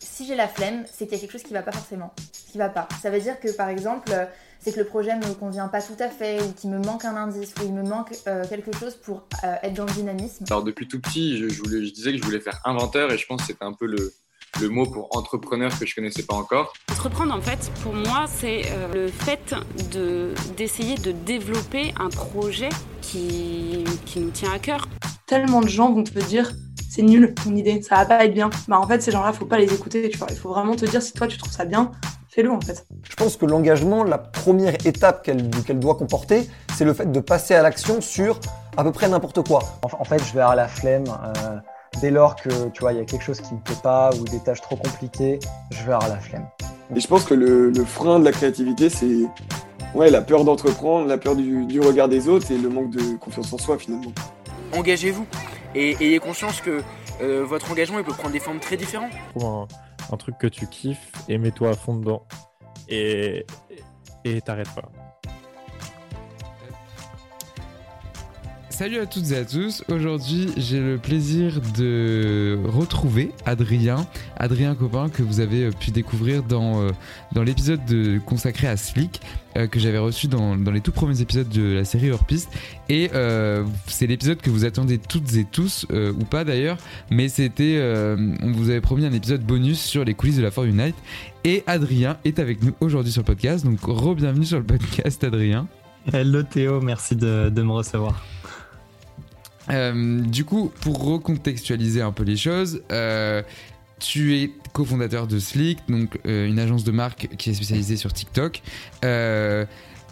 Si j'ai la flemme, c'est qu'il y a quelque chose qui va pas forcément, qui va pas. Ça veut dire que par exemple, euh, c'est que le projet me convient pas tout à fait, ou qu'il me manque un indice, ou il me manque euh, quelque chose pour euh, être dans le dynamisme. Alors depuis tout petit, je, voulais, je disais que je voulais faire inventeur, et je pense que c'était un peu le, le mot pour entrepreneur que je connaissais pas encore. Entreprendre, en fait, pour moi, c'est le fait d'essayer de, développer un projet qui, qui nous tient à cœur. Tellement de gens vont te dire c'est nul ton idée, ça va pas être bien. Bah en fait ces gens-là, faut pas les écouter, tu vois. Il faut vraiment te dire si toi tu trouves ça bien, fais-le en fait. Je pense que l'engagement, la première étape qu'elle doit comporter, c'est le fait de passer à l'action sur à peu près n'importe quoi. En fait, je vais avoir la flemme. Euh, dès lors que tu vois, il y a quelque chose qui me plaît pas ou des tâches trop compliquées, je vais avoir la flemme. Et je pense que le, frein de la créativité, c'est ouais, la peur d'entreprendre, la peur du, du regard des autres et le manque de confiance en soi finalement. Engagez-vous et ayez conscience que euh, votre engagement il peut prendre des formes très différentes. Trouve un, truc que tu kiffes et mets-toi à fond dedans. Et t'arrêtes pas. Salut à toutes et à tous. Aujourd'hui, j'ai le plaisir de retrouver Adrien, Adrien Copain que vous avez pu découvrir dans, euh, dans l'épisode consacré à Slick euh, que j'avais reçu dans, dans, les tout premiers épisodes de la série Hors Piste. Et euh, c'est l'épisode que vous attendez toutes et tous, ou pas d'ailleurs, mais c'était, on vous avait promis un épisode bonus sur les coulisses de la For Unite. Et Adrien est avec nous aujourd'hui sur le podcast. Donc, re-bienvenue sur le podcast, Adrien. Hello Théo, merci de, de me recevoir. Euh, du coup, pour recontextualiser un peu les choses, euh, tu es cofondateur de Slick, donc euh, une agence de marque qui est spécialisée sur TikTok.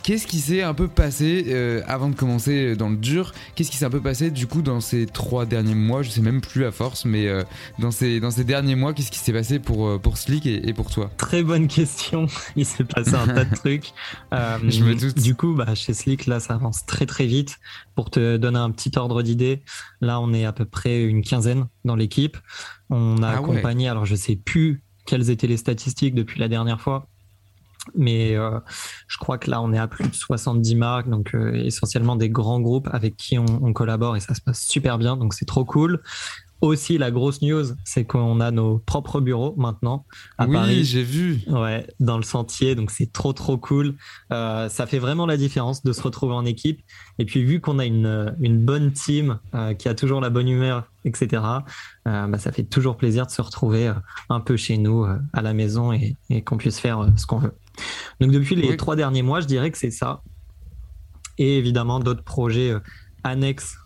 Qu'est-ce qui s'est un peu passé euh, avant de commencer dans le dur? Qu'est-ce qui s'est un peu passé du coup dans ces trois derniers mois? Je sais même plus à force, mais euh, dans ces dans ces derniers mois, qu'est-ce qui s'est passé pour euh, pour Slick et, pour toi? Très bonne question. Il s'est passé un tas de trucs. Je me doute. Du coup, bah, chez Slick, là, ça avance très très vite. Pour te donner un petit ordre d'idée, là, on est à peu près une quinzaine dans l'équipe. On a ah accompagné, alors je sais plus quelles étaient les statistiques depuis la dernière fois, mais euh, je crois que là, on est à plus de 70 marques, donc euh, essentiellement des grands groupes avec qui on, on, collabore et ça se passe super bien, donc c'est trop cool. Aussi, la grosse news, c'est qu'on a nos propres bureaux maintenant à oui, Paris. j'ai vu. Ouais, dans le sentier, donc c'est trop trop cool. Euh, ça fait vraiment la différence de se retrouver en équipe. Et puis vu qu'on a une, une bonne team euh, qui a toujours la bonne humeur, etc. Euh, bah, ça fait toujours plaisir de se retrouver euh, un peu chez nous euh, à la maison et, et qu'on puisse faire ce qu'on veut. Donc depuis les trois derniers mois, je dirais que c'est ça. Et évidemment d'autres projets annexes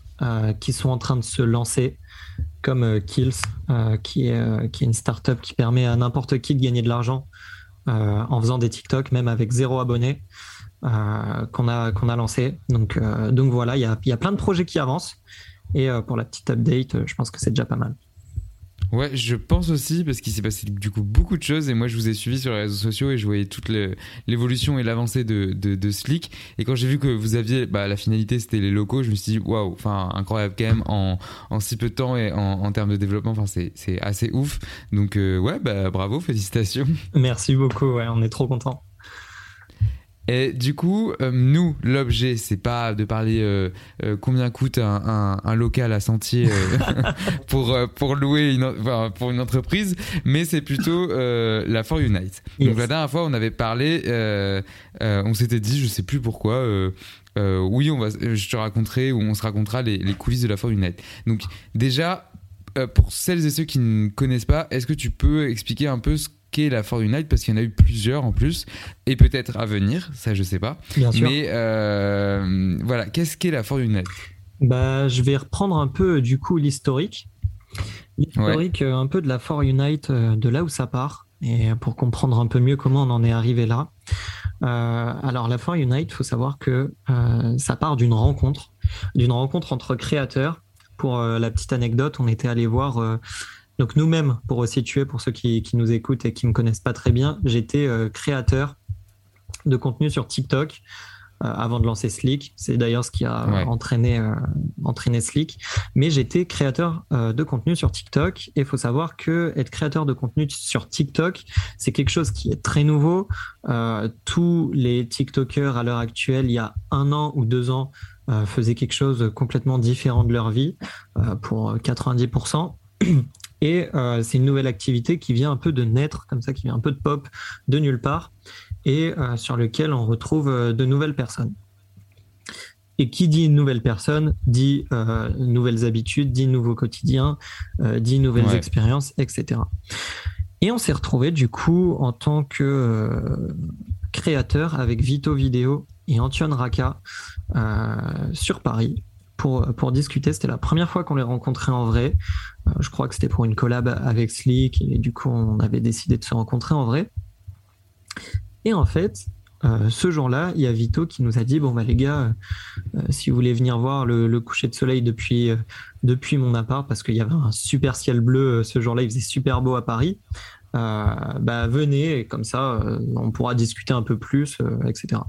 qui sont en train de se lancer comme euh, Kills, euh, qui, est, euh, qui est une startup qui permet à n'importe qui de gagner de l'argent en faisant des TikTok, même avec zéro abonné, qu'on a, qu'on a lancé. Donc, donc voilà, il y a, y a plein de projets qui avancent. Et pour la petite update, je pense que c'est déjà pas mal. Ouais, je pense aussi parce qu'il s'est passé du coup beaucoup de choses et moi je vous ai suivi sur les réseaux sociaux et je voyais toute l'évolution et l'avancée de, de, Slick et quand j'ai vu que vous aviez bah, la finalité c'était les locaux, je me suis dit waouh, enfin incroyable quand même en, si peu de temps et en, termes de développement, enfin c'est assez ouf. Donc euh, ouais, bah bravo, félicitations. Merci beaucoup, ouais, on est trop content. Et du coup, euh, nous, l'objet, c'est pas de parler euh, euh, combien coûte un, un, local à Sentier pour pour louer une, enfin, pour une entreprise, mais c'est plutôt la For Unite. Donc la dernière fois, on avait parlé, on s'était dit, je sais plus pourquoi. oui, on va, je te raconterai ou on se racontera les, les coulisses de la For Unite. Donc déjà, pour celles et ceux qui ne connaissent pas, est-ce que tu peux expliquer un peu ce qu'est la For Unite parce qu'il y en a eu plusieurs en plus et peut-être à venir, ça je sais pas. Bien sûr. Mais euh, voilà, qu'est-ce qu'est la For Unite bah, je vais reprendre un peu du coup l'historique, l'historique euh, un peu de la For Unite, euh, de là où ça part et pour comprendre un peu mieux comment on en est arrivé là. alors la For Unite, faut savoir que ça part d'une rencontre, d'une rencontre entre créateurs. Pour la petite anecdote, on était allé voir donc nous-mêmes, pour resituer, pour ceux qui, nous écoutent et qui ne me connaissent pas très bien, j'étais euh, créateur de contenu sur TikTok euh, avant de lancer Slick. C'est d'ailleurs ce qui a entraîné, euh, entraîné Slick. Mais j'étais créateur de contenu sur TikTok. Et il faut savoir que être créateur de contenu sur TikTok, c'est quelque chose qui est très nouveau. tous les TikTokers à l'heure actuelle, il y a un an ou deux ans, faisaient quelque chose complètement différent de leur vie pour 90%. Et euh, c'est une nouvelle activité qui vient un peu de naître, comme ça, qui vient un peu de pop, de nulle part, et euh, sur lequel on retrouve euh, de nouvelles personnes. Et qui dit nouvelle personne dit nouvelles habitudes, dit nouveau quotidien, dit nouvelles Ouais. expériences, etc. Et on s'est retrouvé du coup en tant que créateur avec Vito Vidéo et Antion Raka sur Paris pour, pour discuter. C'était la première fois qu'on les rencontrait en vrai. Euh, je crois que c'était pour une collab avec Slick et du coup on avait décidé de se rencontrer en vrai. Et en fait, euh, ce jour-là, il y a Vito qui nous a dit bon bah les gars, euh, si vous voulez venir voir le, coucher de soleil depuis depuis mon appart parce qu'il y avait un super ciel bleu ce jour-là, il faisait super beau à Paris. bah venez et comme ça on pourra discuter un peu plus, etc.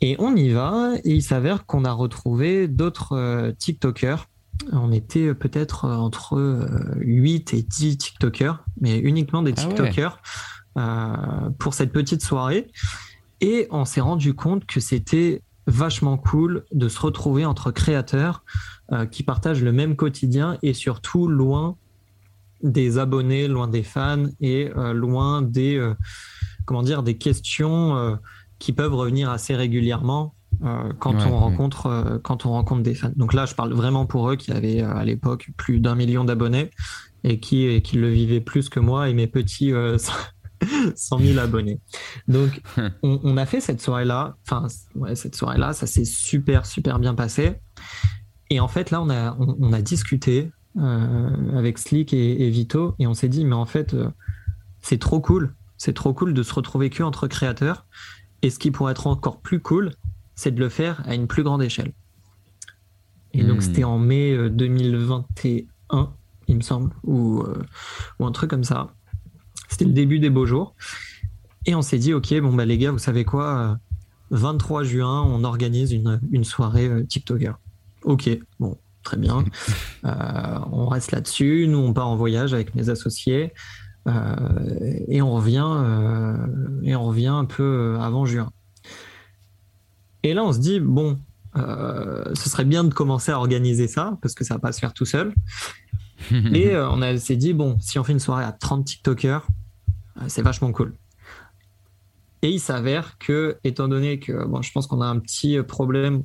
Et on y va et il s'avère qu'on a retrouvé d'autres euh, TikTokers. On était euh, peut-être euh, entre euh, 8 et 10 TikTokers, mais uniquement des Ah ouais. TikTokers pour cette petite soirée. Et on s'est rendu compte que c'était vachement cool de se retrouver entre créateurs euh, qui partagent le même quotidien et surtout loin des abonnés, loin des fans et euh, loin des euh, comment dire des questions qui peuvent revenir assez régulièrement euh, quand Ouais, on ouais. rencontre euh, quand on rencontre des fans. Donc là, je parle vraiment pour eux qui avaient euh, à l'époque plus d'un million d'abonnés et qui et qui le vivaient plus que moi et mes petits euh, 100 000 abonnés. Donc on, on a fait cette soirée là, enfin ouais, cette soirée là, ça s'est super super bien passé. Et en fait là, on a on, on a discuté avec Slick et, et Vito et on s'est dit mais en fait c'est trop cool, c'est trop cool de se retrouver que entre créateurs. Et ce qui pourrait être encore plus cool, c'est de le faire à une plus grande échelle. Et donc Hmm. c'était en mai euh, 2021, il me semble, ou, euh, ou un truc comme ça. C'était le début des beaux jours. Et on s'est dit, ok, bon bah les gars, vous savez quoi, euh, 23 juin, on organise une, une soirée euh, TikToker. Ok, bon, très bien. Euh, on reste là-dessus. Nous, on part en voyage avec mes associés. Euh, et on revient euh, et on revient un peu euh, avant juin. Et là, on se dit bon, ce serait bien de commencer à organiser ça parce que ça va pas se faire tout seul. et on s'est dit bon, si on fait une soirée à 30 TikTokers, c'est vachement cool. Et il s'avère que, étant donné que bon, je pense qu'on a un petit problème,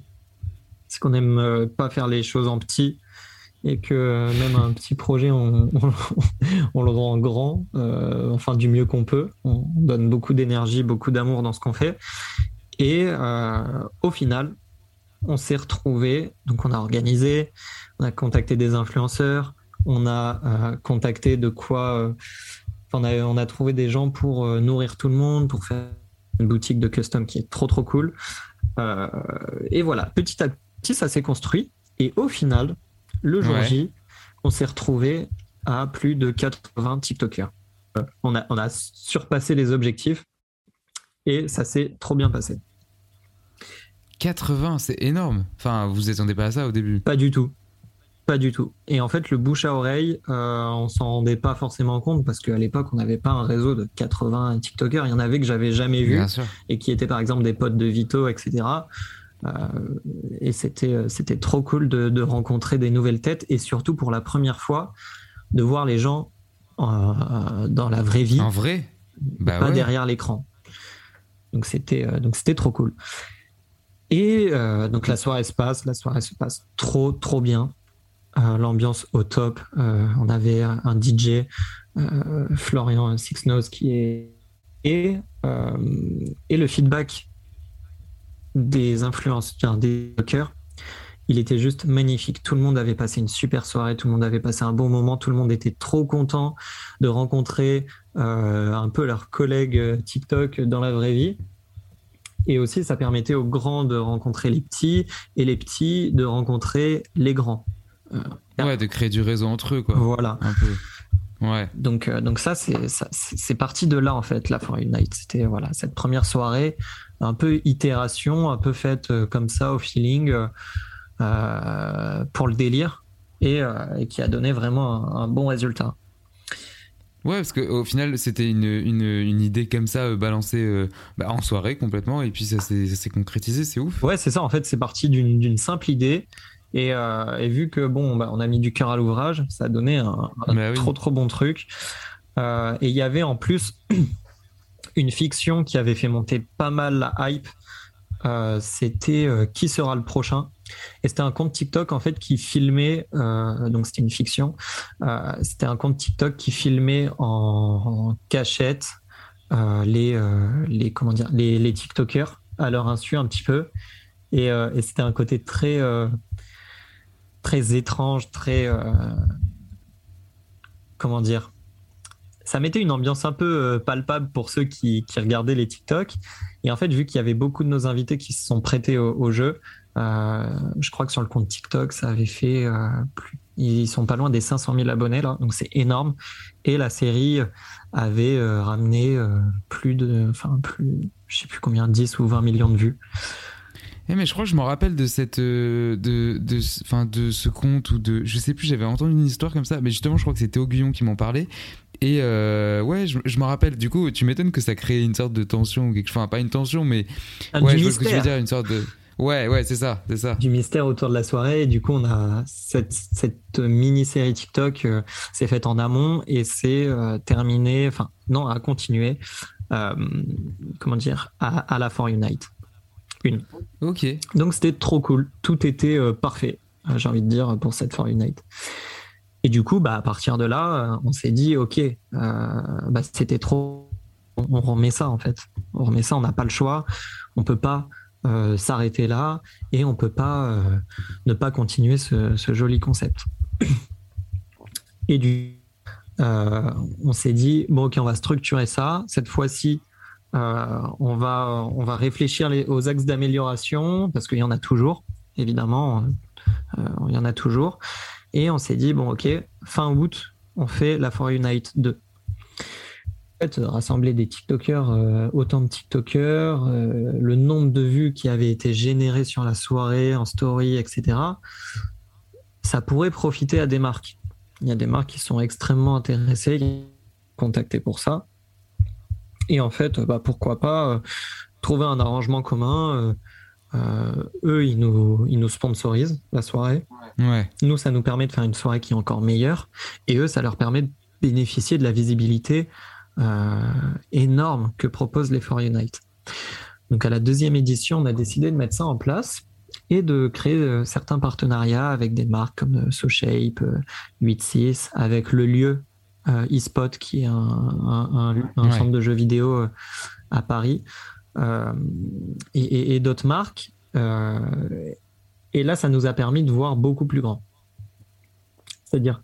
c'est qu'on aime euh, pas faire les choses en petit et que euh, même un petit projet, on, le rend grand, euh, enfin du mieux qu'on peut. On donne beaucoup d'énergie, beaucoup d'amour dans ce qu'on fait. Et euh, au final, on s'est retrouvé, donc on a organisé, on a contacté des influenceurs, on a contacté de quoi, on, a, on a trouvé des gens pour nourrir tout le monde, pour faire une boutique de custom qui est trop trop cool. Et voilà, petit à petit, ça s'est construit. Et au final, le jour Ouais. J, on s'est retrouvé à plus de 80 TikTokers. Euh, On a, on a surpassé les objectifs et ça s'est trop bien passé. 80, c'est énorme. Enfin, vous attendez pas à ça au début. Pas du tout. Pas du tout. Et en fait, le bouche à oreille, euh, on s'en rendait pas forcément compte parce qu'à l'époque, on n'avait pas un réseau de 80 TikTokers. Il y en avait que j'avais jamais vu et qui étaient par exemple des potes de Vito, etc. Euh, et c'était euh, c'était trop cool de, de rencontrer des nouvelles têtes et surtout pour la première fois de voir les gens euh, dans la vraie vie, En vrai? Bah pas ouais. derrière l'écran. Donc c'était donc c'était trop cool. Et euh, donc la soirée se passe, la soirée se passe trop trop bien. Euh, L'ambiance au top. Euh, on avait un DJ, Florian Six Nose qui est et et le feedback des influenceurs, des hackers, il était juste magnifique. Tout le monde avait passé une super soirée, tout le monde avait passé un bon moment, tout le monde était trop content de rencontrer euh, un peu leurs collègues euh, TikTok dans la vraie vie. Et aussi, ça permettait aux grands de rencontrer les petits et les petits de rencontrer les grands. Euh, Ouais, de créer du réseau entre eux, quoi. Voilà. Un peu. Ouais. Donc, euh, donc ça, c'est parti de là, en fait, la For Unite. C'était voilà, cette première soirée, un peu itération, un peu faite euh, comme ça, au feeling, euh, euh, pour le délire, et, et qui a donné vraiment un, un bon résultat. Ouais, parce qu'au final, c'était une, une, une idée comme ça, euh, balancée euh, bah, en soirée complètement, et puis ça s'est concrétisé, c'est ouf. Ouais, c'est ça, en fait, c'est parti d'une simple idée. Et, euh, et vu que bon, bah, on a mis du cœur à l'ouvrage, ça a donné un, un Bah oui. trop trop bon truc. Et il y avait en plus une fiction qui avait fait monter pas mal la hype. Euh, c'était euh, qui sera le prochain? Et c'était un compte TikTok en fait qui filmait euh, donc c'était une fiction c'était un compte TikTok qui filmait en, cachette les, les comment dire les, TikTokers à leur insu un petit peu et, et c'était un côté très très étrange très comment dire ça mettait une ambiance un peu euh, palpable pour ceux qui, regardaient les TikTok. Et en fait vu qu'il y avait beaucoup de nos invités qui se sont prêtés au, jeu euh, je crois que sur le compte TikTok ça avait fait euh, ils sont pas loin des 500 000 abonnés là. Donc c'est énorme. Et la série avait ramené plus de enfin plus je sais plus combien 10 ou 20 millions de vues Eh, mais je crois que je me rappelle de cette euh, de de ce- enfin de ce conte ou de je sais plus j'avais entendu une histoire comme ça mais justement je crois que c'était Aiguillon qui m'en parlait et euh, ouais je, je me rappelle du coup tu m'étonnes que ça crée une sorte de tension ou quelque enfin pas une tension mais Ah, ouais je vois ce que tu veux dire une sorte de ouais ouais c'est ça c'est ça du mystère autour de la soirée. Et du coup, on a cette, cette mini-série TikTok euh, s'est faite en amont et c'est euh, terminé, enfin, non, a continué, euh, comment dire, à, à la For Unite. Une. ok Donc, c'était trop cool. Tout était euh, parfait, euh, j'ai envie de dire, pour cette For Unite. Et du coup, bah, à partir de là, euh, on s'est dit, OK, euh, bah, c'était trop. On remet ça, en fait. On remet ça, on n'a pas le choix. On peut pas euh, s'arrêter là et on peut pas euh, ne pas continuer ce, ce joli concept. Et du, euh, on s'est dit bon ok on va structurer ça. Cette fois-ci, euh, on va on va réfléchir aux axes d'amélioration parce qu'il y en a toujours évidemment, euh, il y en a toujours. Et on s'est dit bon ok fin août on fait la For Unite 2 en fait, rassembler des TikTokers, euh, autant de TikTokers, euh, le nombre de vues qui avaient été générées sur la soirée, en story, etc., ça pourrait profiter à des marques. Il y a des marques qui sont extrêmement intéressées, contactées pour ça. Et en fait, bah, pourquoi pas euh, trouver un arrangement commun. euh, euh, eux, ils nous, ils nous sponsorisent la soirée. ouais Nous, ça nous permet de faire une soirée qui est encore meilleure. Et eux, ça leur permet de bénéficier de la visibilité euh, énorme que proposent les For Unite. Donc, à la deuxième édition, on a décidé de mettre ça en place et de créer euh, certains partenariats avec des marques comme SoShape, euh, 86, avec le lieu euh, eSpot, qui est un, un- un- un Ouais. centre de jeux vidéo euh, à Paris, euh, et, et- et d'autres marques. Euh, et là, ça nous a permis de voir beaucoup plus grand. C'est-à-dire,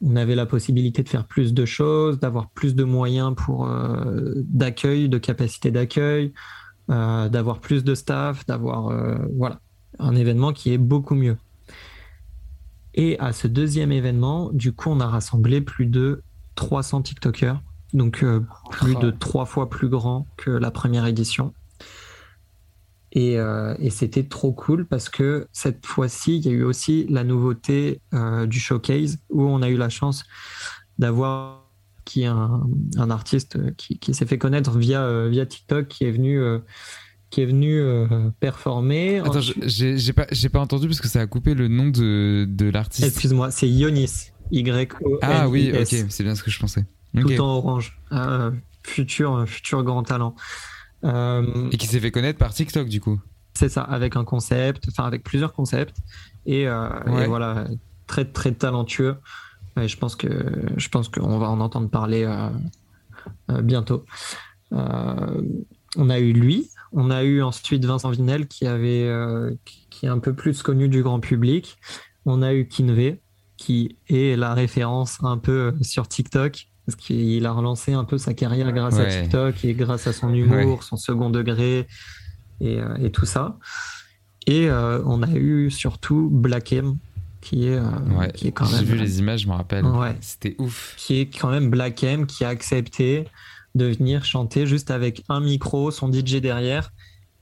on avait la possibilité de faire plus de choses, d'avoir plus de moyens pour euh, d'accueil, de capacité d'accueil, d'avoir plus de staff, d'avoir voilà un événement qui est beaucoup mieux. Et à ce deuxième événement, du coup, on a rassemblé plus de 300 TikTokers, donc euh, plus de trois fois plus grand que la première édition. Et, euh, et c'était trop cool parce que cette fois-ci, il y a eu aussi la nouveauté euh, du showcase où on a eu la chance d'avoir qui est un, un artiste qui, qui s'est fait connaître via, via TikTok, qui est venu, qui est venu euh, performer. attends Ensuite- j'ai pas entendu parce que ça a coupé le nom de de l'artiste Excuse-moi, c'est Yonis. Y O ah oui ok c'est bien ce que je pensais Tout Ok. en orange. Euh, futur, futur grand talent. Euh, et qui s'est fait connaître par TikTok du coup C'est ça, avec un concept, enfin avec plusieurs concepts. Et, Ouais. et voilà, très très talentueux. Et je pense que je pense qu'on va en entendre parler bientôt. On a eu lui, on a eu ensuite Vincent Vinel qui avait euh, qui- est un peu plus connu du grand public. On a eu Kinvey qui est la référence un peu sur TikTok parce qu'il a relancé un peu sa carrière grâce à. TikTok et grâce à son humour, Ouais. son second degré et, euh, et tout ça. Et euh, on a eu surtout Black M qui est, euh, ouais qui est quand j'ai même vu les images je me rappelle Ouais. c'était ouf qui est quand même Black M qui a accepté de venir chanter juste avec un micro, son DJ derrière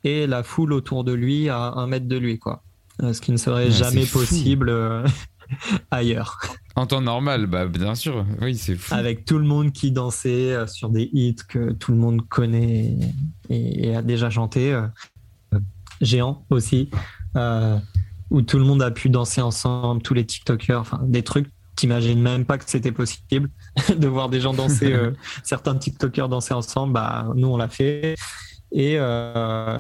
et la foule autour de lui à un mètre de lui quoi. Euh, Ce qui ne serait Ouais, jamais possible euh, ailleurs. en temps normal bah bien sûr oui c'est fou Avec tout le monde qui dansait euh, sur des hits que tout le monde connaît et, et a déjà chanté. euh, Géant aussi. Où tout le monde a pu danser ensemble, tous les TikTokers, enfin des trucs. T'imagines même pas que c'était possible de voir des gens danser, euh, certains TikTokers danser ensemble. Bah, nous, on l'a fait. Et euh,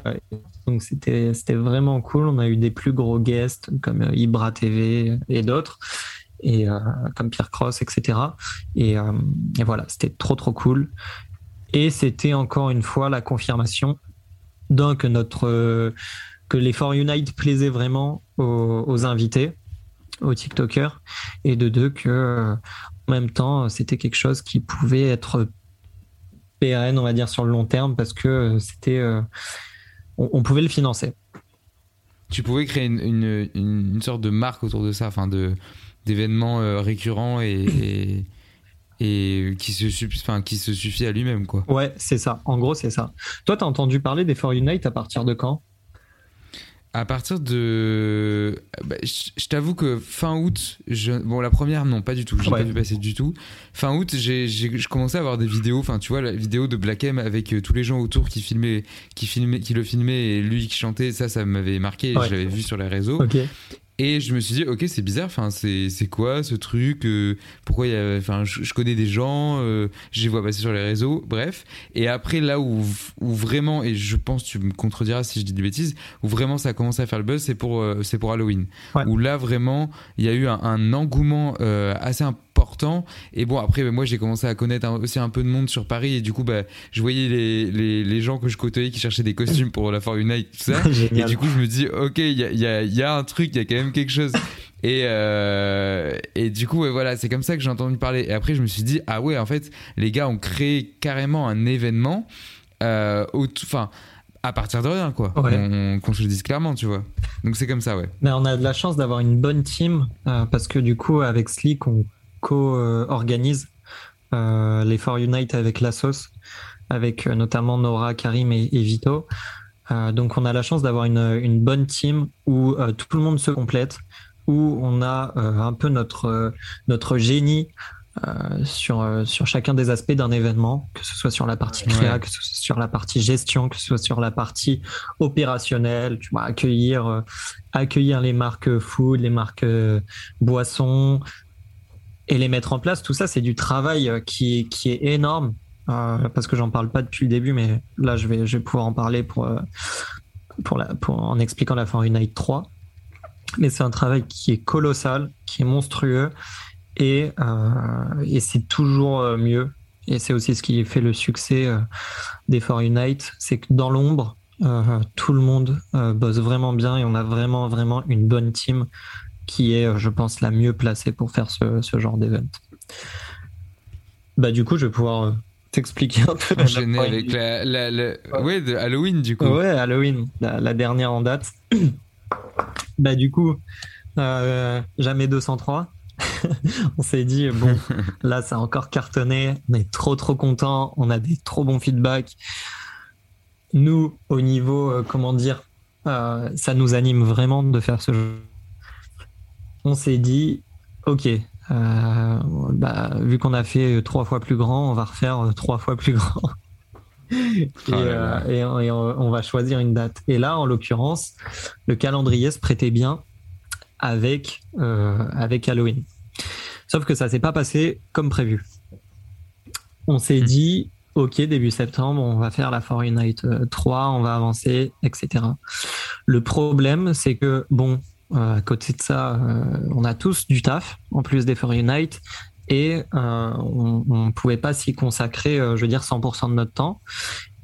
donc, c'était, vraiment cool. On a eu des plus gros guests comme euh, Ibra TV et d'autres, et comme Pierre Cross, etc. Et, et voilà, c'était trop, trop cool. Et c'était encore une fois la confirmation d'un que notre que l'effort Unite plaisait vraiment aux, invités, aux TikTokers, et de deux que en même temps c'était quelque chose qui pouvait être pérenne, on va dire sur le long terme, parce que c'était euh, on, pouvait le financer. Tu pouvais créer une, une, sorte de marque autour de ça, enfin de d'événements euh, récurrents et, et qui se, enfin, qui se suffit à lui-même. quoi. Ouais, c'est ça. En gros, c'est ça. Toi, tu as entendu parler des For Unite à partir de quand? À partir de. Bah, je, t'avoue que fin août, je... bon, la première, non, pas du tout. J'ai pas vu passer du tout. Fin août, j'ai commencé à avoir des vidéos, enfin, tu vois, la vidéo de Black M avec euh, tous les gens autour qui filmaient, qui filmaient, qui le filmaient et lui qui chantait. Ça, ça m'avait marqué. Je l'avais vu sur les réseaux. Et je me suis dit, ok, c'est bizarre, enfin, c'est, c'est quoi ce truc euh, Pourquoi il y a. Enfin, je, connais des gens, euh, je les vois passer sur les réseaux, bref. Et après, là où, où vraiment, et je pense, tu me contrediras si je dis des bêtises, où vraiment ça a commencé à faire le buzz, c'est pour, euh, c'est pour Halloween. Où là, vraiment, il y a eu un, un engouement assez important et bon, après, moi, j'ai commencé à connaître aussi un peu de monde sur Paris. Et du coup, bah, je voyais les, les, les gens que je côtoyais qui cherchaient des costumes pour la For Unite, tout ça. et du coup, je me dis, ok, il y a, y, a, y a, un truc, il y a quand même quelque chose. Et, euh, et du coup, voilà, c'est comme ça que j'ai entendu parler. Et après, je me suis dit, ah ouais, en fait, les gars ont créé carrément un événement. Euh, enfin, à partir de rien, quoi. Qu'on se le dise clairement, tu vois. Donc c'est comme ça, ouais. Mais on a de la chance d'avoir une bonne team euh, parce que du coup, avec Slick, on co-organise les For Unite avec la sauce, avec notamment Nora, Karim et, Vito. Euh, donc on a la chance d'avoir une, bonne team où tout le monde se complète, où on a un peu notre, notre génie sur, sur chacun des aspects d'un événement, que ce soit sur la partie créa, que ce soit sur la partie gestion, que ce soit sur la partie opérationnelle, tu vois, accueillir, accueillir les marques food, les marques boissons, et les mettre en place, tout ça, c'est du travail euh, qui, qui est énorme. Euh, parce que j'en parle pas depuis le début, mais là, je vais, pouvoir en parler pour, euh, pour, la, en expliquant la fin Unite 3. Mais c'est un travail qui est colossal, qui est monstrueux, et, et c'est toujours mieux. Et c'est aussi ce qui fait le succès des For Unite, c'est que dans l'ombre, tout le monde bosse vraiment bien et on a vraiment, vraiment une bonne team qui est, je pense, la mieux placée pour faire ce, ce genre d'événement. Bah, du coup, je vais pouvoir euh, t'expliquer un peu. Enchaîner avec la, la, Ouais, de Halloween, du coup. Ouais, Halloween, la, dernière en date. bah, du coup, euh, jamais 203. on s'est dit, bon, là, ça a encore cartonné. On est trop, trop content. On a des trop bons feedbacks. Nous, au niveau, euh, comment dire, ça nous anime vraiment de faire ce jeu on s'est dit, ok, euh, bah, vu qu'on a fait trois fois plus grand, on va refaire euh, trois fois plus grand. et, oh euh, on, va choisir une date. Et là, en l'occurrence, le calendrier se prêtait bien avec, avec Halloween. Sauf que ça s'est pas passé comme prévu. On s'est hmm. dit, ok, début septembre, on va faire la For Unite 3, on va avancer, etc. Le problème, c'est que, bon, à côté de ça, euh, on a tous du taf, en plus des For Unite, et euh, on ne pouvait pas s'y consacrer, je veux dire, 100% de notre temps.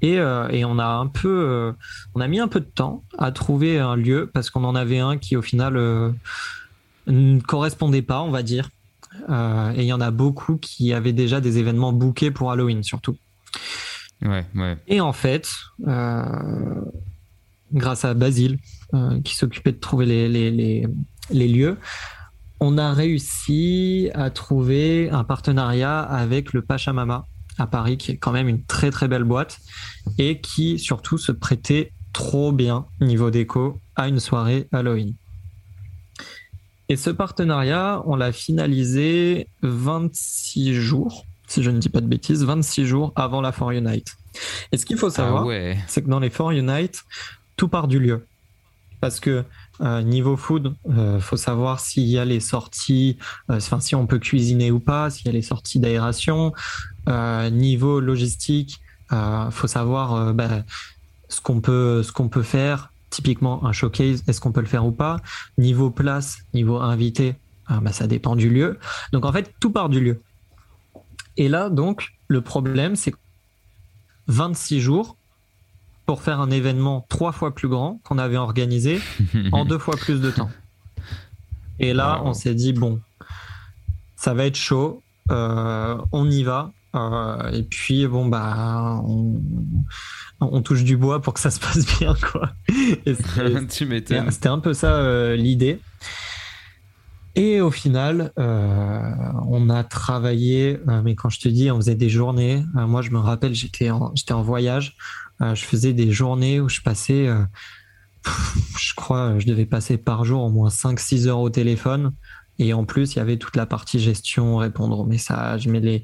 Et, et, on a un peu, on a mis un peu de temps à trouver un lieu parce qu'on en avait un qui au final ne correspondait pas, on va dire. et il y en a beaucoup qui avaient déjà des événements bookés pour Halloween surtout. Ouais, ouais. Et en fait, grâce à Basile, euh, qui s'occupait de trouver les, les, les, lieux, on a réussi à trouver un partenariat avec le Pachamama à Paris, qui est quand même une très très belle boîte et qui surtout se prêtait trop bien niveau déco à une soirée Halloween. Et ce partenariat, on l'a finalisé 26 jours, si je ne dis pas de bêtises, 26 jours avant la For Unite. Et ce qu'il faut savoir, ah c'est que dans les For Unite, tout part du lieu. Parce que Euh, niveau food, euh, faut savoir s'il y a les sorties, euh, si on peut cuisiner ou pas, s'il y a les sorties d'aération. Euh, niveau logistique, faut savoir bah, ce qu'on peut, faire. Typiquement un showcase, est-ce qu'on peut le faire ou pas? Niveau place, niveau invité, bah, ça dépend du lieu. Donc en fait, tout part du lieu. Et là, donc, le problème, c'est 26 jours pour faire un événement trois fois plus grand qu'on avait organisé en deux fois plus de temps. Et là, on s'est dit, bon, ça va être chaud, euh, on y va. Euh, et puis, bon, bah, on, touche du bois pour que ça se passe bien, quoi. C'était un peu ça euh, l'idée. Et au final, on a travaillé, mais quand je te dis, on faisait des journées. moi, je me rappelle, j'étais en, en voyage. Euh, je faisais des journées où je passais, euh, je crois, je devais passer par jour au moins 5-6 heures au téléphone. Et en plus, il y avait toute la partie gestion, répondre aux messages, mais les,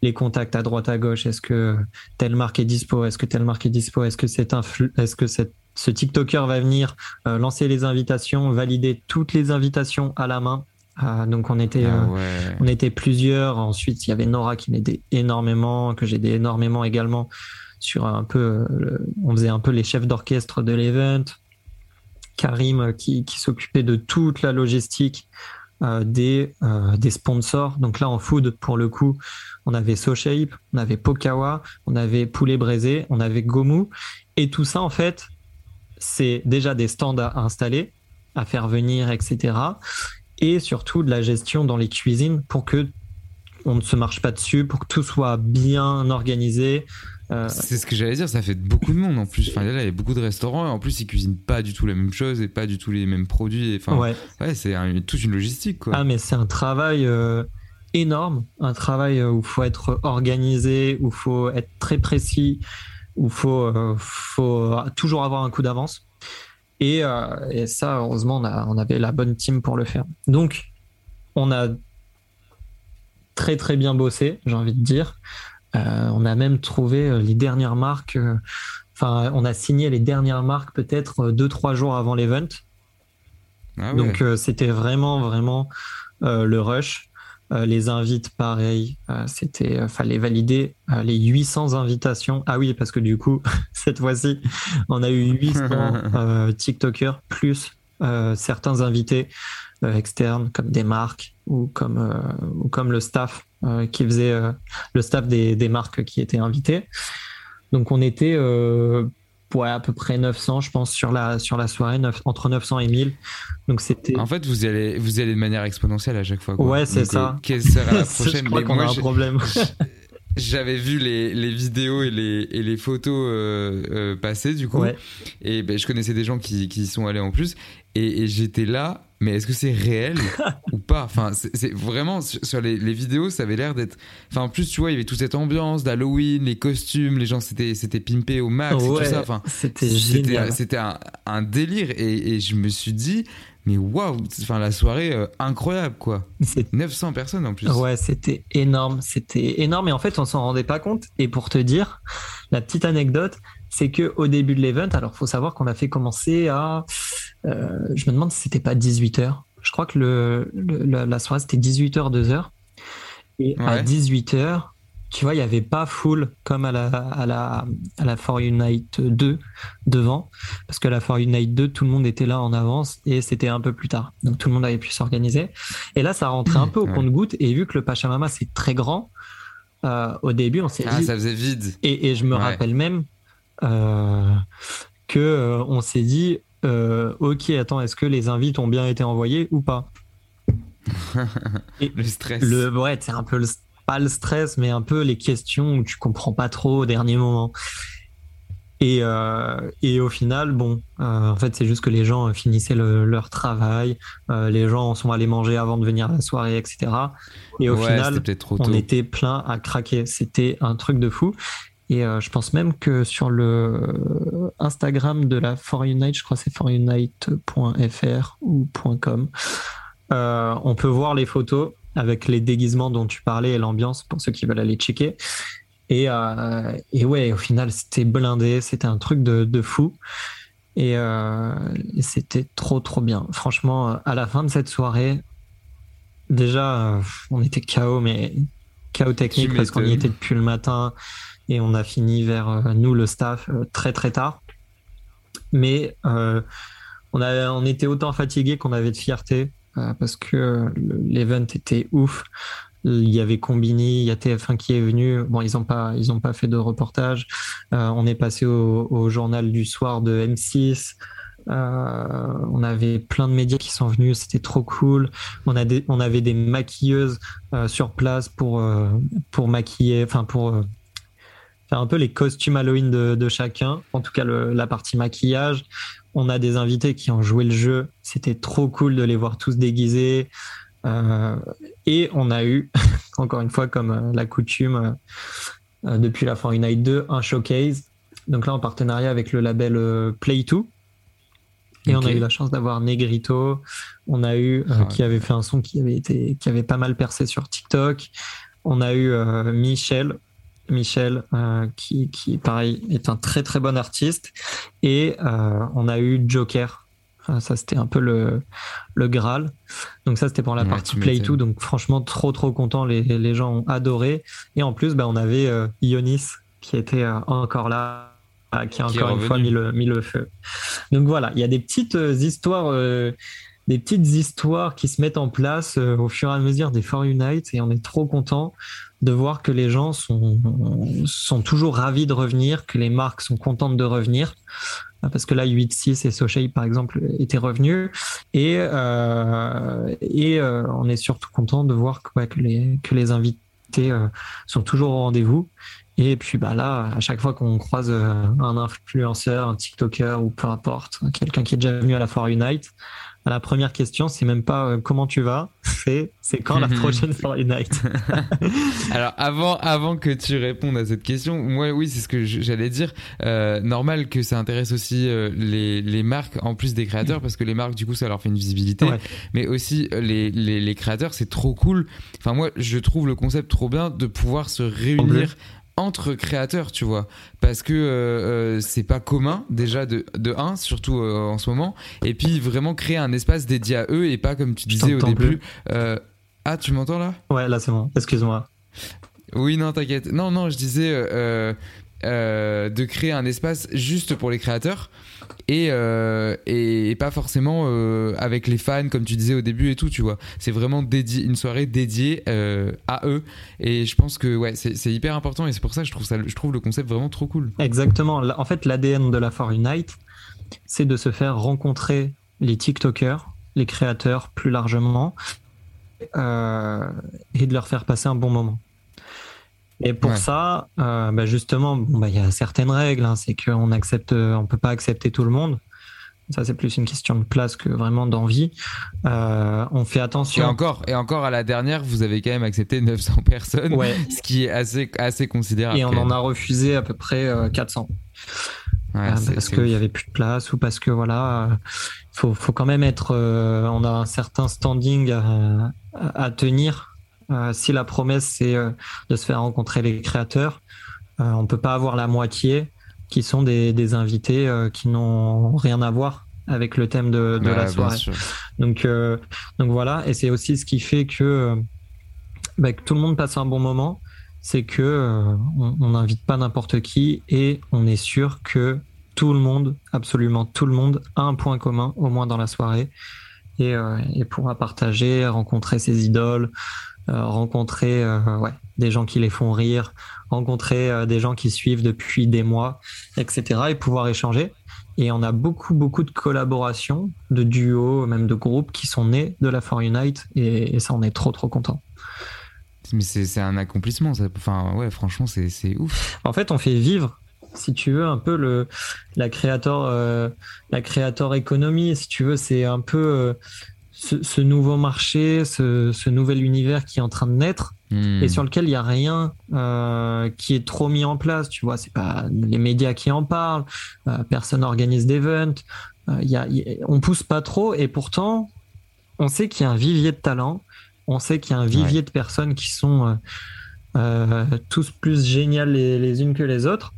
les contacts à droite à gauche. Est-ce que telle marque est dispo? Est-ce que telle marque est dispo? Est-ce que c'est un Est-ce que cette, ce TikToker va venir euh, lancer les invitations, valider toutes les invitations à la main? Donc on était, ah on était plusieurs. Ensuite, il y avait Nora qui m'aidait énormément, que j'aidais énormément également sur un peu, on faisait un peu les chefs d'orchestre de l'event. Karim euh, qui, s'occupait de toute la logistique euh, des, euh, des sponsors. Donc là, en food, pour le coup, on avait SoShape, on avait Pokawa, on avait Poulet Braisé, on avait Gomu. Et tout ça, en fait, c'est déjà des stands à installer, à faire venir, etc. Et surtout de la gestion dans les cuisines pour que on ne se marche pas dessus, pour que tout soit bien organisé, euh, c'est ce que j'allais dire, ça fait beaucoup de monde en plus. Enfin, là, il y a beaucoup de restaurants et en plus, ils cuisinent pas du tout la même chose et pas du tout les mêmes produits. Enfin, ouais, c'est toute une logistique. Quoi. Ah, mais c'est un travail euh, énorme, un travail euh, où il faut être organisé, où il faut être très précis, où il faut, faut toujours avoir un coup d'avance. Et, et, ça, heureusement, on, a, on avait la bonne team pour le faire. Donc, on a très très bien bossé, j'ai envie de dire. Euh, on a même trouvé euh, les dernières marques. Euh, enfin, on a signé les dernières marques peut-être deux trois jours avant l'event. Ah Donc c'était vraiment vraiment le rush. les invites, pareil, c'était fallait valider les 800 invitations. Ah oui, parce que du coup, cette fois-ci, on a eu 800 TikTokers plus certains invités externes comme des marques ou comme ou comme le staff qui faisait euh, le staff des, des, marques qui étaient invitées. Donc on était euh, ouais, à peu près 900, je pense, sur la, sur la soirée, entre 900 et 1000. Donc c'était. En fait, vous allez, vous allez de manière exponentielle à chaque fois. Quoi. Ouais, c'est ça. Quelle sera la prochaine Je crois qu'on a un problème. J'avais vu les, les, vidéos et les, et les photos euh, passer du coup, et ben, je connaissais des gens qui, qui y sont allés en plus, et, et j'étais là mais est-ce que c'est réel ou pas? Enfin, c'est vraiment sur les, les, vidéos, ça avait l'air d'être. Enfin, en plus, tu vois, il y avait toute cette ambiance d'Halloween, les costumes, les gens c'était c'était pimpé au max et tout ça. Enfin, c'était génial. C'était un, un, délire et, et, je me suis dit, mais waouh, enfin la soirée euh, incroyable quoi. 900 personnes en plus. Ouais, c'était énorme, c'était énorme et en fait on s'en rendait pas compte. Et pour te dire, la petite anecdote, c'est que au début de l'event, alors faut savoir qu'on a fait commencer à, euh, je me demande si c'était pas 18 h Je crois que le, la soirée c'était 18 h 2 h Et à 18 h tu vois, il n'y avait pas full comme à la, à la, à la For Unite 2 devant, parce que la For Unite 2, tout le monde était là en avance et c'était un peu plus tard. Donc tout le monde avait pu s'organiser. Et là, ça rentrait un peu au compte-goutte. Et vu que le Pachamama, c'est très grand, euh, au début, on s'est ah, dit. ça faisait vide. Et, et je me rappelle même que euh, on s'est dit euh, ok attends est-ce que les invites ont bien été envoyés ou pas le stress le ouais c'est un peu le, pas le stress mais un peu les questions où tu comprends pas trop au dernier moment et, et au final, bon, en fait, c'est juste que les gens finissaient leur travail, les gens sont allés manger avant de venir à la soirée, etc. Et au final, on était plein à craquer. C'était un truc de fou. Et euh, je pense même que sur le Instagram de la For Unite, je crois que c'est forunite.fr ou .com, euh, on peut voir les photos avec les déguisements dont tu parlais et l'ambiance pour ceux qui veulent aller checker. Et, euh, et ouais, au final, c'était blindé, c'était un truc de, de fou. Et, c'était trop, trop bien. Franchement, à la fin de cette soirée, déjà, on était KO, mais chaos technique parce qu'on y était depuis le matin et on a fini vers euh, nous, le staff, euh, très très tard. Mais euh, on, a, on était autant fatigué qu'on avait de fierté parce que l'event était ouf. Il y avait Combini, il y a TF1 qui est venu. Bon, ils n'ont pas, ils ont pas fait de reportage. on est passé au, journal du soir de M6. Euh, on avait plein de médias qui sont venus, c'était trop cool. On, avait des maquilleuses sur place pour, pour maquiller, enfin pour faire un peu les costumes Halloween de, chacun, en tout cas la partie maquillage. On a des invités qui ont joué le jeu, c'était trop cool de les voir tous déguisés. et on a eu, encore une fois, comme la coutume, depuis la fin Unite 2, un showcase. Donc là, en partenariat avec le label Play2, et on a eu la chance d'avoir Negrito, on a eu euh, qui avait fait un son qui avait été qui avait pas mal percé sur TikTok. On a eu euh, Michel, Michel euh, qui, qui pareil est un très très bon artiste et on a eu Joker. ça c'était un peu le le Graal. Donc ça c'était pour la partie Play 2 donc franchement trop trop content les, les gens ont adoré et en plus bah, on avait Ionis qui était encore là ah, qui a encore une fois mis le, mis le, feu. Donc voilà, il y a des petites euh, histoires, euh, des petites histoires qui se mettent en place euh, au fur et à mesure des For Unite et on est trop content de voir que les gens sont, sont toujours ravis de revenir, que les marques sont contentes de revenir. Parce que là, 8.6 et Sochei, par exemple, étaient revenus. Et, et on est surtout content de voir que, les, que les invités sont toujours au rendez-vous et puis bah là, à chaque fois qu'on croise euh, un influenceur, un TikToker ou peu importe, quelqu'un qui est déjà venu à la Foire Unite, la première question, c'est même pas euh, comment tu vas, c'est c'est quand la prochaine Foire Unite? Alors avant avant que tu répondes à cette question, moi oui c'est ce que j'allais dire. Euh, normal que ça intéresse aussi les, les marques en plus des créateurs parce que les marques du coup ça leur fait une visibilité, mais aussi les, les, les créateurs c'est trop cool. Enfin moi je trouve le concept trop bien de pouvoir se réunir entre créateurs, tu vois, parce que euh, euh, c'est pas commun déjà de de un, surtout euh, en ce moment, et puis vraiment créer un espace dédié à eux et pas comme tu disais au début. ah, tu m'entends là? Ouais, là c'est bon. Excuse-moi. Oui, non, t'inquiète. Non, non, je disais de créer un espace juste pour les créateurs euh, et, et, pas forcément euh, avec les fans comme tu disais au début et tout tu vois. C'est vraiment dédié une soirée dédiée euh, à eux. Et je pense que ouais c'est hyper important et c'est pour ça que je trouve ça je trouve le concept vraiment trop cool. Exactement. En fait l'ADN de la For Unite c'est de se faire rencontrer les TikTokers les créateurs plus largement et de leur faire passer un bon moment et pour ça, euh, bah justement, bah, il y a certaines règles. Hein, c'est qu'on accepte, on peut pas accepter tout le monde. Ça, c'est plus une question de place que vraiment d'envie. Euh, on fait attention. Et encore, et encore à la dernière, vous avez quand même accepté 900 personnes, ce qui est assez, assez considérable. Et on en a refusé à peu près 400. Euh, ouais, euh, parce qu'il y avait plus de place ou parce que voilà, euh, faut, faut quand même être. on a un certain standing à, à tenir euh, si la promesse c'est euh, de se faire rencontrer les créateurs, euh, on peut pas avoir la moitié qui sont des, invités qui n'ont rien à voir avec le thème de, la soirée. Donc, donc voilà, et c'est aussi ce qui fait que, bah, que, tout le monde passe un bon moment, c'est que on n'invite pas n'importe qui et on est sûr que tout le monde, absolument tout le monde, a un point commun au moins dans la soirée. Et, et pourra partager, rencontrer ses idoles, euh, rencontrer euh, ouais, des gens qui les font rire, rencontrer euh, des gens qui suivent depuis des mois, etc. et pouvoir échanger. Et on a beaucoup, beaucoup de collaborations, de duos, même de groupes qui sont nés de la For Unite et, ça, on est trop, trop content. Mais c'est un accomplissement, ça. Enfin, ouais, franchement, c'est ouf. En fait, on fait vivre si tu veux, un peu le la créateur la créateur économie. Si tu veux, c'est un peu ce, nouveau marché, ce, nouvel univers qui est en train de naître et hmm. sur lequel il n'y a rien euh, qui est trop mis en place. Tu vois, c'est pas les médias qui en parlent, euh, personne n'organise d'events, euh, y a, on pousse pas trop et pourtant on sait qu'il y a un vivier de talent, on sait qu'il y a un vivier de personnes qui sont tous plus géniales les, unes que les autres.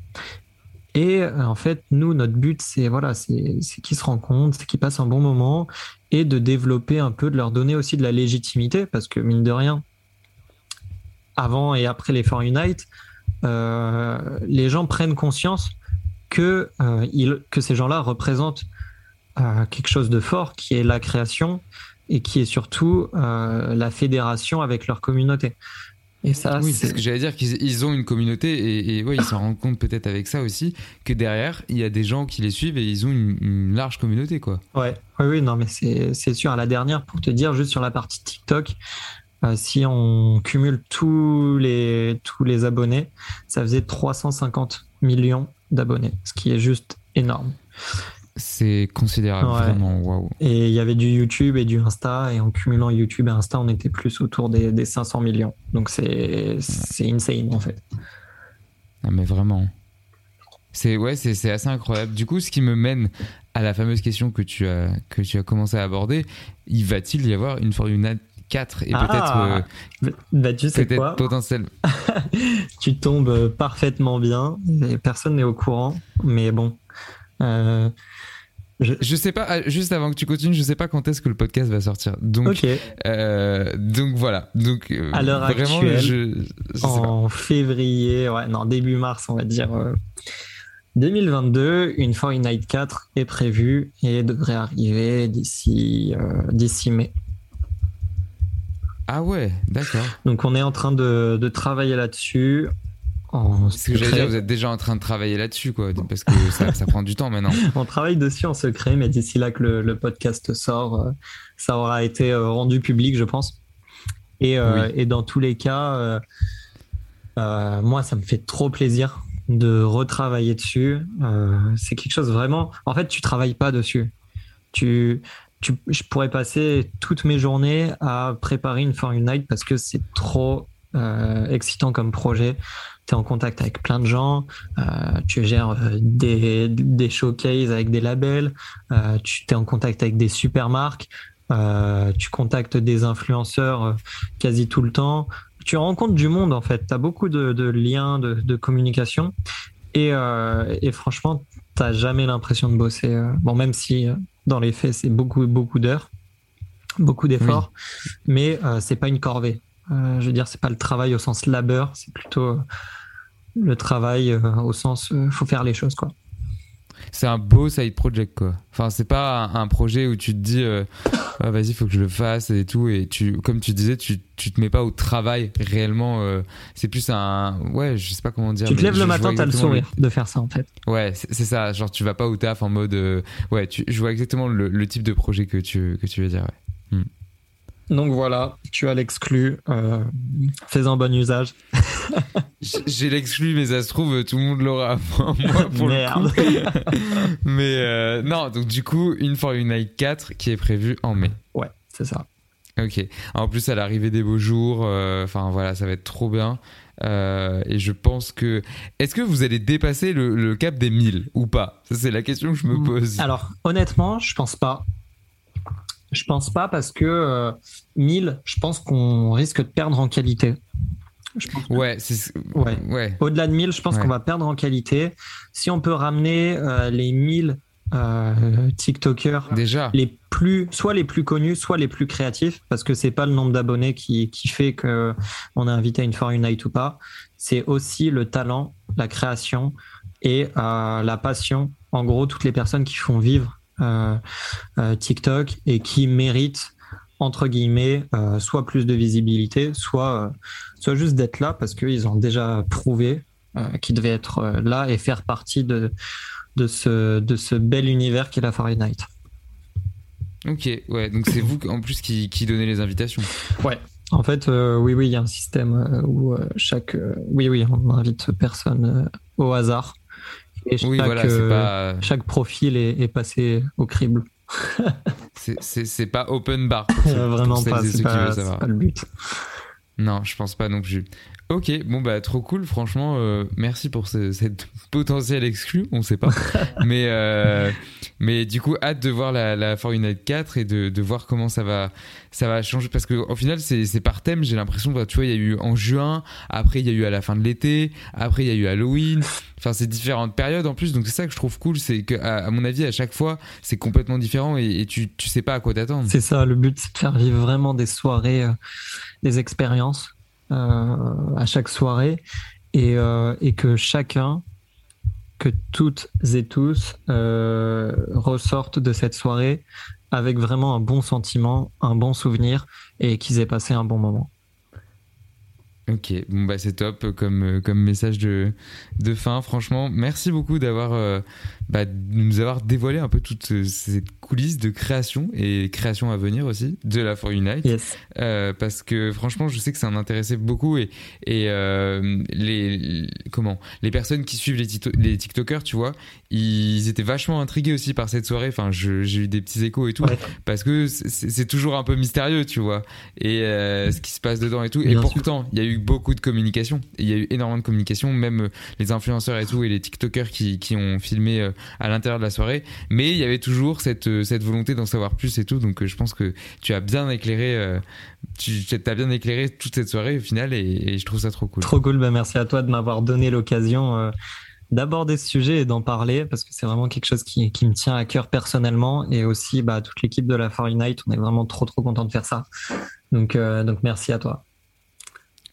Et euh, en fait, nous, notre but, c'est voilà, c'est qu'ils se rencontrent, c'est qu'ils passent un bon moment et de développer un peu, de leur donner aussi de la légitimité, parce que mine de rien, avant et après les For Unite, euh, les gens prennent conscience que, euh, ces gens-là représentent euh, quelque chose de fort, qui est la création et qui est surtout la fédération avec leur communauté. Et ça, oui, c'est ce que j'allais dire qu'ils ils ont une communauté et, et ouais, ils s'en rendent compte peut-être avec ça aussi que derrière il y a des gens qui les suivent et ils ont une, une large communauté quoi. Ouais, oui, oui, non mais c'est c'est sûr. À la dernière, pour te dire juste sur la partie TikTok, euh, si on cumule tous les tous les abonnés, ça faisait 350 millions d'abonnés, ce qui est juste énorme. C'est considérable, Ouais. vraiment, waouh. Et il y avait du YouTube et du Insta, et en cumulant YouTube et Insta, on était plus autour des, des 500 millions. Donc c'est c'est insane en fait. Ah, mais vraiment. C'est ouais, c'est assez incroyable. Du coup, ce qui me mène à la fameuse question que tu as que tu as commencé à aborder, il va-t-il y avoir une Formule 4 et Ah, peut-être euh, bah, tu sais quoi potentiel. Tu tombes parfaitement bien, et personne n'est au courant, mais bon. Euh, Je sais pas, ah, juste avant que tu continues, je sais pas quand est-ce que le podcast va sortir. Donc, euh, donc voilà. Donc, euh, à l'heure actuelle, je, je sais pas. en février, ouais, non, début mars, on va dire. euh, 2022, une Fortnite 4 est prévue et devrait arriver d'ici euh, d'ici mai. Ah ouais, d'accord. Donc on est en train de, de travailler là-dessus. En Ce que j'allais secret. dire, vous êtes déjà en train de travailler là-dessus, quoi, parce que ça, ça prend du temps maintenant. On travaille dessus en secret, mais d'ici là que le, le podcast sort, euh, ça aura été euh, rendu public, je pense. Et, euh, Oui. et dans tous les cas, euh, euh, moi, ça me fait trop plaisir de retravailler dessus. C'est quelque chose vraiment. En fait, tu travailles pas dessus. Tu, tu, je pourrais passer toutes mes journées à préparer une Formule Night parce que c'est trop euh, excitant comme projet. Tu es en contact avec plein de gens, euh, tu gères euh, des, des showcases avec des labels, euh, tu es en contact avec des super marques, tu contactes des influenceurs quasi tout le temps. Tu rencontres du monde en fait, tu as beaucoup de, de liens, de, de communication et, et franchement, tu jamais l'impression de bosser. bon, même si dans les faits, c'est beaucoup, beaucoup d'heures, beaucoup d'efforts, mais euh, c'est pas une corvée. Euh, je veux dire, c'est pas le travail au sens labeur, c'est plutôt euh, le travail euh, au sens faut faire les choses quoi. C'est un beau side project, quoi. Enfin, c'est pas un, un projet où tu te dis, Ah, vas-y, faut que je le fasse et tout. Et tu, comme tu disais, tu, tu te mets pas au travail réellement. c'est plus un, ouais, je sais pas comment dire. tu te lèves je- le matin, t'as le sourire de faire ça en fait. Ouais, c'est ça. Genre, tu vas pas au taf en mode, ouais, tu, je vois exactement le, le type de projet que tu, que tu veux dire. Ouais. Hmm. Donc voilà, tu as l'exclu, euh, fais-en bon usage. J'ai l'exclu, mais ça se trouve, tout le monde l'aura avant moi pour Merde. le coup. mais euh, non, donc du coup, une For Unite 4 qui est prévue en mai. Ouais, c'est ça. Ok. En plus, à l'arrivée des beaux jours, euh, enfin voilà, ça va être trop bien. Euh, et je pense que. Est-ce que vous allez dépasser le, le cap des 1000 ou pas? Ça, c'est la question que je me pose. Alors honnêtement, je pense pas. Je pense pas parce que euh, 1000, je pense qu'on risque de perdre en qualité. Je pense que- Ouais. Ouais. Ouais. Au-delà de 1000, je pense Ouais. qu'on va perdre en qualité. Si on peut ramener euh, les 1000 euh, TikTokers Déjà. les plus, soit les plus connus, soit les plus créatifs, parce que c'est pas le nombre d'abonnés qui, qui fait que on est invité à une For Unite ou pas. C'est aussi le talent, la création et euh, la passion. En gros, toutes les personnes qui font vivre TikTok et qui méritent entre guillemets euh, soit plus de visibilité, soit euh, soit juste d'être là parce qu'ils ont déjà prouvé euh, qu'ils devaient être euh, là et faire partie de de ce de ce bel univers qu'est la Fortnite. Ok, ouais. Donc c'est vous en plus qui, qui donnez les invitations. Ouais. En fait, euh, oui, oui, il y a un système euh, où euh, chaque, euh, oui, oui, on n'invite personne euh, au hasard. Et chaque, Oui, voilà, euh, pas- chaque profil est, est passé au crible. C'est- pas open bar. Pour Vraiment pour celles pas, c'est pas- le but. Non, je pense pas non plus. Ok, bon bah trop cool, franchement, euh, merci pour ce- cette potentielle exclue, on sait pas. mais, euh, mais du coup, hâte de voir la, la Fortnite 4 et de, de voir comment ça va, ça va changer. Parce qu'au final, c'est c'est par thème, j'ai l'impression, bah, tu vois, il y a eu en juin, après il y a eu à la fin de l'été, après il y a eu Halloween. enfin ces différentes périodes en plus. Donc c'est ça que je trouve cool, c'est que à, mon avis à chaque fois c'est complètement différent et, tu tu sais pas à quoi t'attendre. C'est ça, le but c'est de faire vivre vraiment des soirées, des expériences à chaque soirée et, et que chacun que toutes et tous euh, ressortent de cette soirée avec vraiment un bon sentiment, un bon souvenir et qu'ils aient passé un bon moment. Ok, bon bah c'est top comme, euh, comme message de, de fin. Franchement, merci beaucoup d'avoir euh, bah, nous avoir dévoilé un peu toute cette coulisse de création et création à venir aussi de la For Unite. Euh, parce que franchement, je sais que ça en intéressait beaucoup et, et les, comment les personnes qui suivent les, les TikTokers, tu vois, ils étaient vachement intrigués aussi par cette soirée. Enfin, j'ai eu des petits échos et tout parce que c'est toujours un peu mystérieux, tu vois, et ce qui se passe dedans et tout. et pourtant, il y a eu beaucoup de communication. Il y a eu énormément de communication, même euh, les influenceurs et tout, et les TikTokers qui, qui ont filmé euh, à l'intérieur de la soirée. Mais il y avait toujours cette, euh, cette volonté d'en savoir plus et tout. Donc je pense que tu as bien éclairé, tu as bien éclairé toute cette soirée au final, et, je trouve ça trop cool. Trop cool. Ben, merci à toi de m'avoir donné l'occasion d'aborder ce sujet et d'en parler parce que c'est vraiment quelque chose qui, qui, me tient à cœur personnellement et aussi bah, toute l'équipe de la Far Unite. On est vraiment trop trop content de faire ça. Donc, donc merci à toi.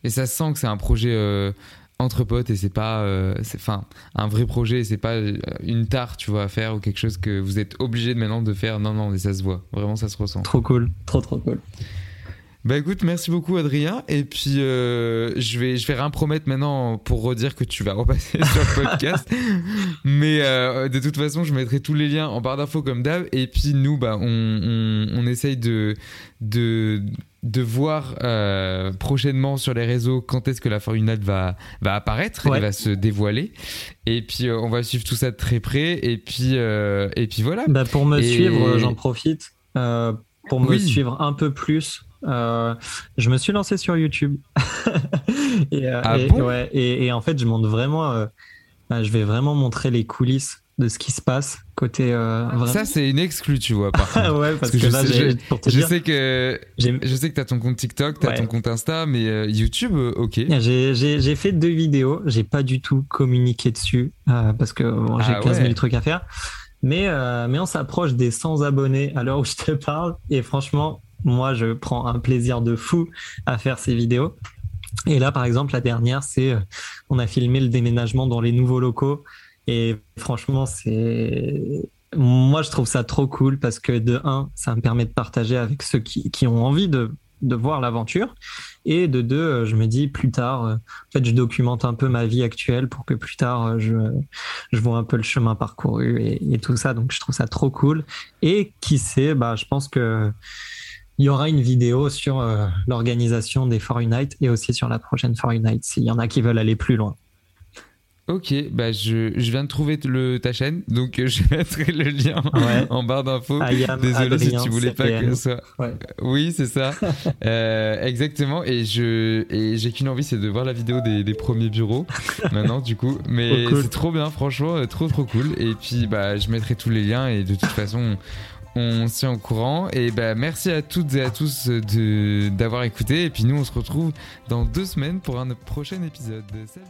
Et ça sent que c'est un projet euh, entre potes et c'est pas, euh, enfin, un vrai projet. C'est pas euh, une tare, tu vois, à faire ou quelque chose que vous êtes obligé de maintenant de faire. Non, non, mais ça se voit. Vraiment, ça se ressent. Trop cool, trop trop cool. Bah écoute, merci beaucoup Adrien. Et puis je vais je vais rien promettre maintenant pour redire que tu vas repasser sur le podcast. Mais de toute façon, je mettrai tous les liens en barre d'infos comme d'hab. Et puis nous, bah on, on, on essaye de de de voir euh, prochainement sur les réseaux quand est-ce que la Forunate va, va apparaître et va se dévoiler. Et puis euh, on va suivre tout ça de très près. Et puis, euh, et puis voilà. Bah, pour me suivre, j'en profite. pour me suivre un peu plus, je me suis lancé sur YouTube. et, ah et, en fait, je montre vraiment. Je vais vraiment montrer les coulisses de ce qui se passe côté euh, ça c'est une exclue tu vois par ouais parce, que, je, là, sais, je, sais que je sais que t'as ton compte TikTok t'as ton compte Insta mais euh, YouTube euh, ok. J'ai fait deux vidéos j'ai pas du tout communiqué dessus parce que j'ai 15 000 trucs à faire. Mais mais on s'approche des 100 abonnés à l'heure où je te parle. Et franchement moi je prends un plaisir de fou à faire ces vidéos. Et là par exemple la dernière c'est on a filmé le déménagement dans les nouveaux locaux et franchement, c'est. Moi, je trouve ça trop cool parce que de un, ça me permet de partager avec ceux qui, ont envie de, voir l'aventure. Et de deux, je me dis plus tard, en fait, je documente un peu ma vie actuelle pour que plus tard, je, je vois un peu le chemin parcouru et, et tout ça. Donc, je trouve ça trop cool. Et qui sait, bah, je pense que il y aura une vidéo sur euh, l'organisation des For Unite et aussi sur la prochaine For Unite s'il y en a qui veulent aller plus loin. Ok, bah je, je, viens de trouver le, ta chaîne, donc euh, je mettrai le lien en barre d'infos. Désolé si tu voulais pas que ça. Ouais. Oui, c'est ça. euh, exactement. Et je et j'ai qu'une envie, c'est de voir la vidéo des, des premiers bureaux maintenant, du coup. Mais c'est trop bien, franchement, euh, trop trop cool. Et puis bah je mettrai tous les liens et de toute façon on s'y au courant. Et bah, merci à toutes et à tous d'avoir écouté. Et puis nous, on se retrouve dans deux semaines pour un prochain épisode. Salut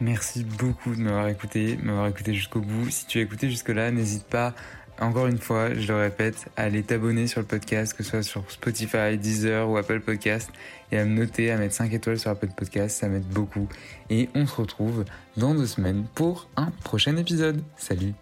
Merci beaucoup de m'avoir écouté, m'avoir écouté jusqu'au bout. Si tu as écouté jusque-là, n'hésite pas, encore une fois, je le répète, à aller t'abonner sur le podcast, que ce soit sur Spotify, Deezer ou Apple Podcast, et à me noter, à mettre 5 étoiles sur Apple Podcast, ça m'aide beaucoup. Et on se retrouve dans deux semaines pour un prochain épisode. Salut